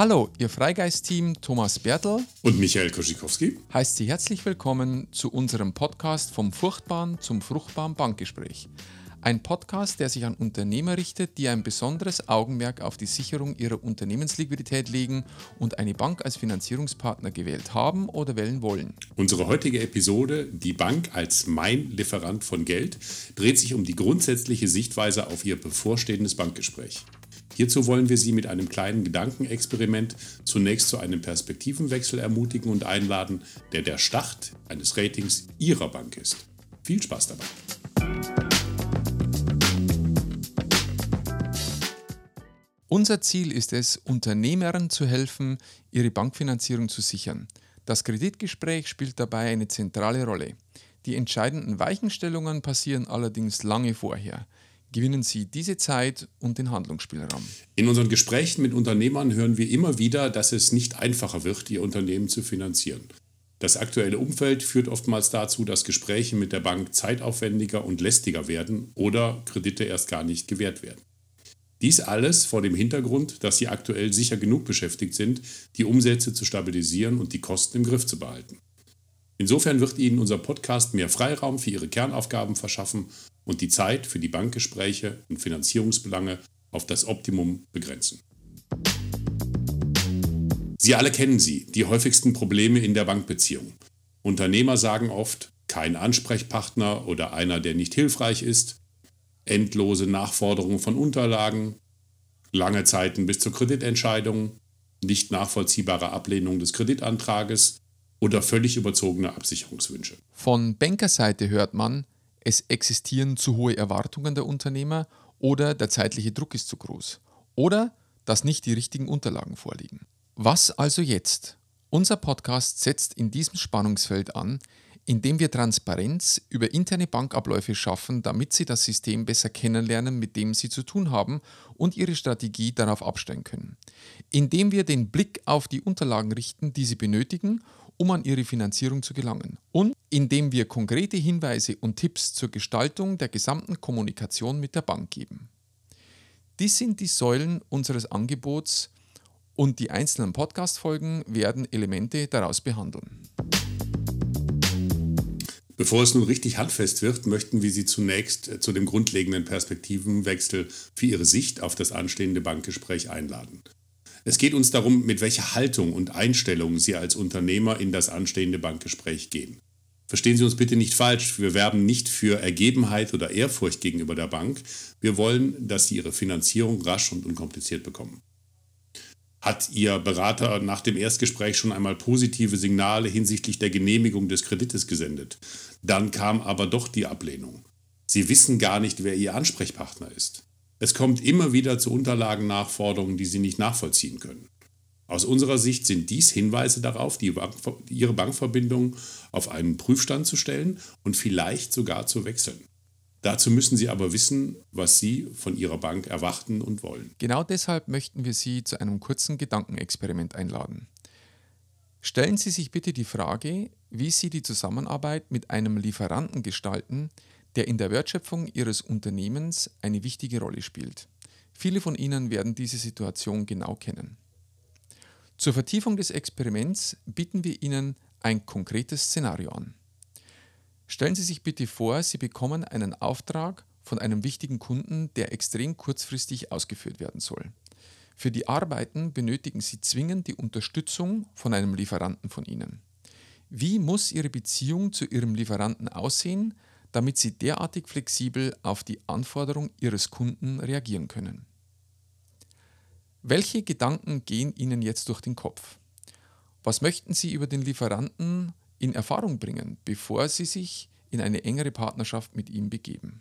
Hallo, Ihr Freigeist-Team Thomas Bertel und Michael Koschikowski heißt Sie herzlich willkommen zu unserem Podcast vom furchtbaren zum fruchtbaren Bankgespräch. Ein Podcast, der sich an Unternehmer richtet, die ein besonderes Augenmerk auf die Sicherung ihrer Unternehmensliquidität legen und eine Bank als Finanzierungspartner gewählt haben oder wählen wollen. Unsere heutige Episode, die Bank als mein Lieferant von Geld, dreht sich um die grundsätzliche Sichtweise auf ihr bevorstehendes Bankgespräch. Hierzu wollen wir Sie mit einem kleinen Gedankenexperiment zunächst zu einem Perspektivenwechsel ermutigen und einladen, der der Start eines Ratings Ihrer Bank ist. Viel Spaß dabei! Unser Ziel ist es, Unternehmern zu helfen, ihre Bankfinanzierung zu sichern. Das Kreditgespräch spielt dabei eine zentrale Rolle. Die entscheidenden Weichenstellungen passieren allerdings lange vorher. Gewinnen Sie diese Zeit und den Handlungsspielraum. In unseren Gesprächen mit Unternehmern hören wir immer wieder, dass es nicht einfacher wird, ihr Unternehmen zu finanzieren. Das aktuelle Umfeld führt oftmals dazu, dass Gespräche mit der Bank zeitaufwendiger und lästiger werden oder Kredite erst gar nicht gewährt werden. Dies alles vor dem Hintergrund, dass sie aktuell sicher genug beschäftigt sind, die Umsätze zu stabilisieren und die Kosten im Griff zu behalten. Insofern wird Ihnen unser Podcast mehr Freiraum für Ihre Kernaufgaben verschaffen und die Zeit für die Bankgespräche und Finanzierungsbelange auf das Optimum begrenzen. Sie alle kennen sie, die häufigsten Probleme in der Bankbeziehung. Unternehmer sagen oft, kein Ansprechpartner oder einer, der nicht hilfreich ist, endlose Nachforderungen von Unterlagen, lange Zeiten bis zur Kreditentscheidung, nicht nachvollziehbare Ablehnung des Kreditantrages oder völlig überzogene Absicherungswünsche. Von Bankerseite hört man, es existieren zu hohe Erwartungen der Unternehmer oder der zeitliche Druck ist zu groß oder dass nicht die richtigen Unterlagen vorliegen. Was also jetzt? Unser Podcast setzt in diesem Spannungsfeld an, indem wir Transparenz über interne Bankabläufe schaffen, damit Sie das System besser kennenlernen, mit dem Sie zu tun haben und Ihre Strategie darauf abstellen können. Indem wir den Blick auf die Unterlagen richten, die Sie benötigen, um an Ihre Finanzierung zu gelangen. Und indem wir konkrete Hinweise und Tipps zur Gestaltung der gesamten Kommunikation mit der Bank geben. Dies sind die Säulen unseres Angebots und die einzelnen Podcast-Folgen werden Elemente daraus behandeln. Bevor es nun richtig handfest wird, möchten wir Sie zunächst äh, zu dem grundlegenden Perspektivenwechsel für Ihre Sicht auf das anstehende Bankgespräch einladen. Es geht uns darum, mit welcher Haltung und Einstellung Sie als Unternehmer in das anstehende Bankgespräch gehen. Verstehen Sie uns bitte nicht falsch, wir werben nicht für Ergebenheit oder Ehrfurcht gegenüber der Bank. Wir wollen, dass Sie Ihre Finanzierung rasch und unkompliziert bekommen. Hat Ihr Berater nach dem Erstgespräch schon einmal positive Signale hinsichtlich der Genehmigung des Kredites gesendet? Dann kam aber doch die Ablehnung. Sie wissen gar nicht, wer Ihr Ansprechpartner ist. Es kommt immer wieder zu Unterlagennachforderungen, die Sie nicht nachvollziehen können. Aus unserer Sicht sind dies Hinweise darauf, die Bank, Ihre Bankverbindung auf einen Prüfstand zu stellen und vielleicht sogar zu wechseln. Dazu müssen Sie aber wissen, was Sie von Ihrer Bank erwarten und wollen. Genau deshalb möchten wir Sie zu einem kurzen Gedankenexperiment einladen. Stellen Sie sich bitte die Frage, wie Sie die Zusammenarbeit mit einem Lieferanten gestalten, der in der Wertschöpfung Ihres Unternehmens eine wichtige Rolle spielt. Viele von Ihnen werden diese Situation genau kennen. Zur Vertiefung des Experiments bieten wir Ihnen ein konkretes Szenario an. Stellen Sie sich bitte vor, Sie bekommen einen Auftrag von einem wichtigen Kunden, der extrem kurzfristig ausgeführt werden soll. Für die Arbeiten benötigen Sie zwingend die Unterstützung von einem Lieferanten von Ihnen. Wie muss Ihre Beziehung zu Ihrem Lieferanten aussehen, damit Sie derartig flexibel auf die Anforderung Ihres Kunden reagieren können? Welche Gedanken gehen Ihnen jetzt durch den Kopf? Was möchten Sie über den Lieferanten in Erfahrung bringen, bevor sie sich in eine engere Partnerschaft mit ihm begeben.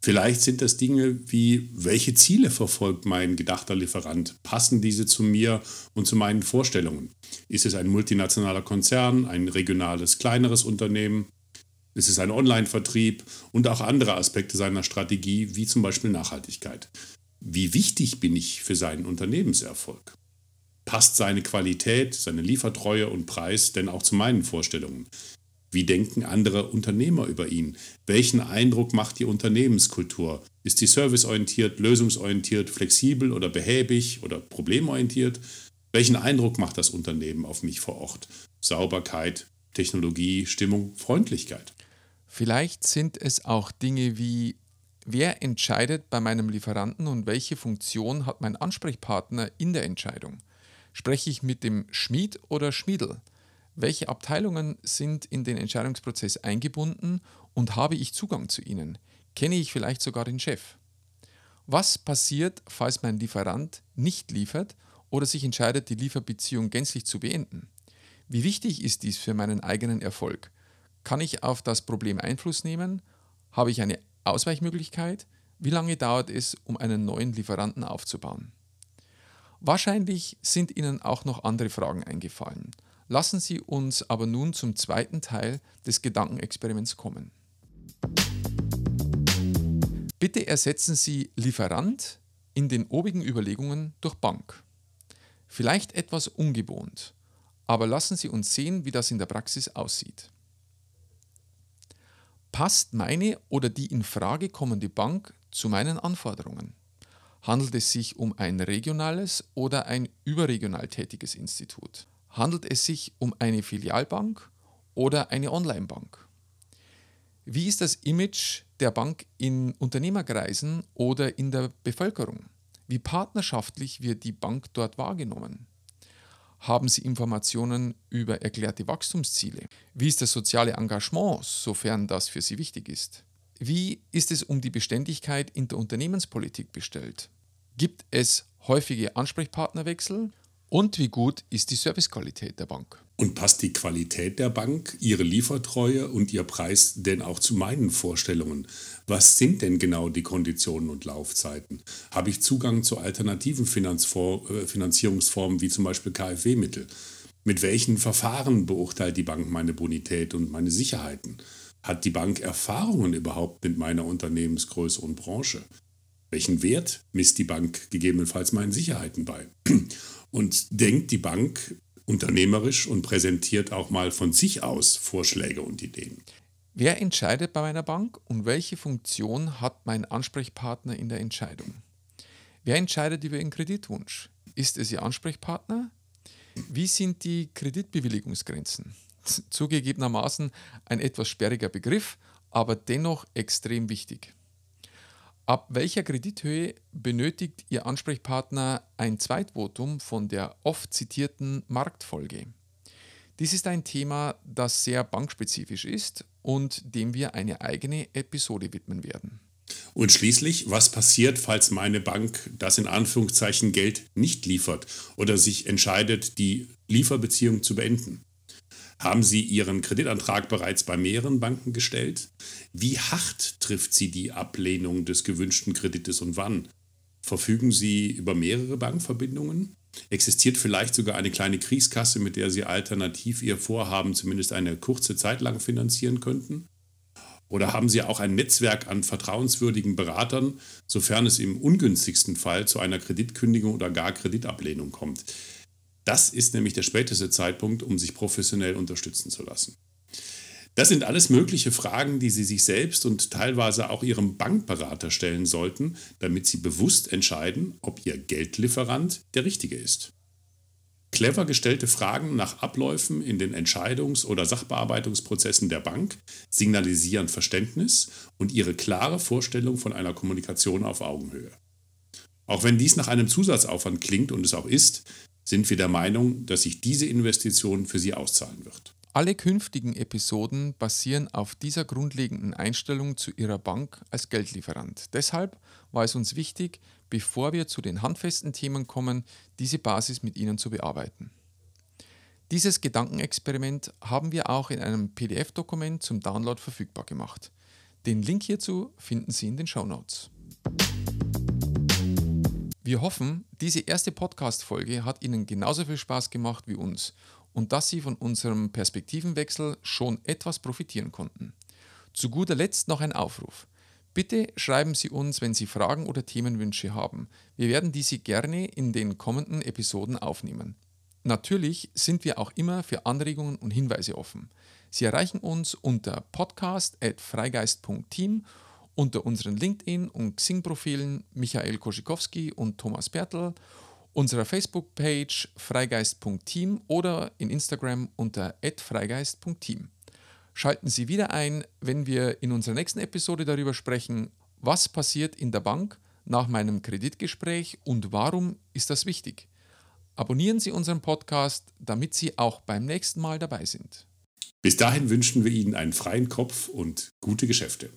Vielleicht sind das Dinge wie, welche Ziele verfolgt mein gedachter Lieferant? Passen diese zu mir und zu meinen Vorstellungen? Ist es ein multinationaler Konzern, ein regionales, kleineres Unternehmen? Ist es ein Online-Vertrieb und auch andere Aspekte seiner Strategie, wie zum Beispiel Nachhaltigkeit? Wie wichtig bin ich für seinen Unternehmenserfolg? Passt seine Qualität, seine Liefertreue und Preis denn auch zu meinen Vorstellungen? Wie denken andere Unternehmer über ihn? Welchen Eindruck macht die Unternehmenskultur? Ist sie serviceorientiert, lösungsorientiert, flexibel oder behäbig oder problemorientiert? Welchen Eindruck macht das Unternehmen auf mich vor Ort? Sauberkeit, Technologie, Stimmung, Freundlichkeit. Vielleicht sind es auch Dinge wie, wer entscheidet bei meinem Lieferanten und welche Funktion hat mein Ansprechpartner in der Entscheidung? Spreche ich mit dem Schmied oder Schmiedel? Welche Abteilungen sind in den Entscheidungsprozess eingebunden und habe ich Zugang zu ihnen? Kenne ich vielleicht sogar den Chef? Was passiert, falls mein Lieferant nicht liefert oder sich entscheidet, die Lieferbeziehung gänzlich zu beenden? Wie wichtig ist dies für meinen eigenen Erfolg? Kann ich auf das Problem Einfluss nehmen? Habe ich eine Ausweichmöglichkeit? Wie lange dauert es, um einen neuen Lieferanten aufzubauen? Wahrscheinlich sind Ihnen auch noch andere Fragen eingefallen. Lassen Sie uns aber nun zum zweiten Teil des Gedankenexperiments kommen. Bitte ersetzen Sie Lieferant in den obigen Überlegungen durch Bank. Vielleicht etwas ungewohnt, aber lassen Sie uns sehen, wie das in der Praxis aussieht. Passt meine oder die in Frage kommende Bank zu meinen Anforderungen? Handelt es sich um ein regionales oder ein überregional tätiges Institut? Handelt es sich um eine Filialbank oder eine Onlinebank? Wie ist das Image der Bank in Unternehmerkreisen oder in der Bevölkerung? Wie partnerschaftlich wird die Bank dort wahrgenommen? Haben Sie Informationen über erklärte Wachstumsziele? Wie ist das soziale Engagement, sofern das für Sie wichtig ist? Wie ist es um die Beständigkeit in der Unternehmenspolitik bestellt? Gibt es häufige Ansprechpartnerwechsel? Und wie gut ist die Servicequalität der Bank? Und passt die Qualität der Bank, ihre Liefertreue und ihr Preis denn auch zu meinen Vorstellungen? Was sind denn genau die Konditionen und Laufzeiten? Habe ich Zugang zu alternativen äh, Finanzierungsformen wie zum Beispiel KfW-Mittel? Mit welchen Verfahren beurteilt die Bank meine Bonität und meine Sicherheiten? Hat die Bank Erfahrungen überhaupt mit meiner Unternehmensgröße und Branche? Welchen Wert misst die Bank gegebenenfalls meinen Sicherheiten bei? Und denkt die Bank unternehmerisch und präsentiert auch mal von sich aus Vorschläge und Ideen? Wer entscheidet bei meiner Bank und welche Funktion hat mein Ansprechpartner in der Entscheidung? Wer entscheidet über Ihren Kreditwunsch? Ist es Ihr Ansprechpartner? Wie sind die Kreditbewilligungsgrenzen? Zugegebenermaßen ein etwas sperriger Begriff, aber dennoch extrem wichtig. Ab welcher Kredithöhe benötigt Ihr Ansprechpartner ein Zweitvotum von der oft zitierten Marktfolge? Dies ist ein Thema, das sehr bankspezifisch ist und dem wir eine eigene Episode widmen werden. Und schließlich, was passiert, falls meine Bank das in Anführungszeichen Geld nicht liefert oder sich entscheidet, die Lieferbeziehung zu beenden? Haben Sie Ihren Kreditantrag bereits bei mehreren Banken gestellt? Wie hart trifft Sie die Ablehnung des gewünschten Kredites und wann? Verfügen Sie über mehrere Bankverbindungen? Existiert vielleicht sogar eine kleine Kriegskasse, mit der Sie alternativ Ihr Vorhaben zumindest eine kurze Zeit lang finanzieren könnten? Oder haben Sie auch ein Netzwerk an vertrauenswürdigen Beratern, sofern es im ungünstigsten Fall zu einer Kreditkündigung oder gar Kreditablehnung kommt? Das ist nämlich der späteste Zeitpunkt, um sich professionell unterstützen zu lassen. Das sind alles mögliche Fragen, die Sie sich selbst und teilweise auch Ihrem Bankberater stellen sollten, damit Sie bewusst entscheiden, ob Ihr Geldlieferant der richtige ist. Clever gestellte Fragen nach Abläufen in den Entscheidungs- oder Sachbearbeitungsprozessen der Bank signalisieren Verständnis und ihre klare Vorstellung von einer Kommunikation auf Augenhöhe. Auch wenn dies nach einem Zusatzaufwand klingt und es auch ist, sind wir der Meinung, dass sich diese Investition für Sie auszahlen wird. Alle künftigen Episoden basieren auf dieser grundlegenden Einstellung zu Ihrer Bank als Geldlieferant. Deshalb war es uns wichtig, bevor wir zu den handfesten Themen kommen, diese Basis mit Ihnen zu bearbeiten. Dieses Gedankenexperiment haben wir auch in einem PDF-Dokument zum Download verfügbar gemacht. Den Link hierzu finden Sie in den Show Notes. Wir hoffen, diese erste Podcast-Folge hat Ihnen genauso viel Spaß gemacht wie uns und dass Sie von unserem Perspektivenwechsel schon etwas profitieren konnten. Zu guter Letzt noch ein Aufruf. Bitte schreiben Sie uns, wenn Sie Fragen oder Themenwünsche haben. Wir werden diese gerne in den kommenden Episoden aufnehmen. Natürlich sind wir auch immer für Anregungen und Hinweise offen. Sie erreichen uns unter podcast.freigeist.team unter unseren LinkedIn- und Xing-Profilen Michael Koschikowski und Thomas Bertel, unserer Facebook-Page freigeist.team oder in Instagram unter freigeist.team. Schalten Sie wieder ein, wenn wir in unserer nächsten Episode darüber sprechen, was passiert in der Bank nach meinem Kreditgespräch und warum ist das wichtig. Abonnieren Sie unseren Podcast, damit Sie auch beim nächsten Mal dabei sind. Bis dahin wünschen wir Ihnen einen freien Kopf und gute Geschäfte.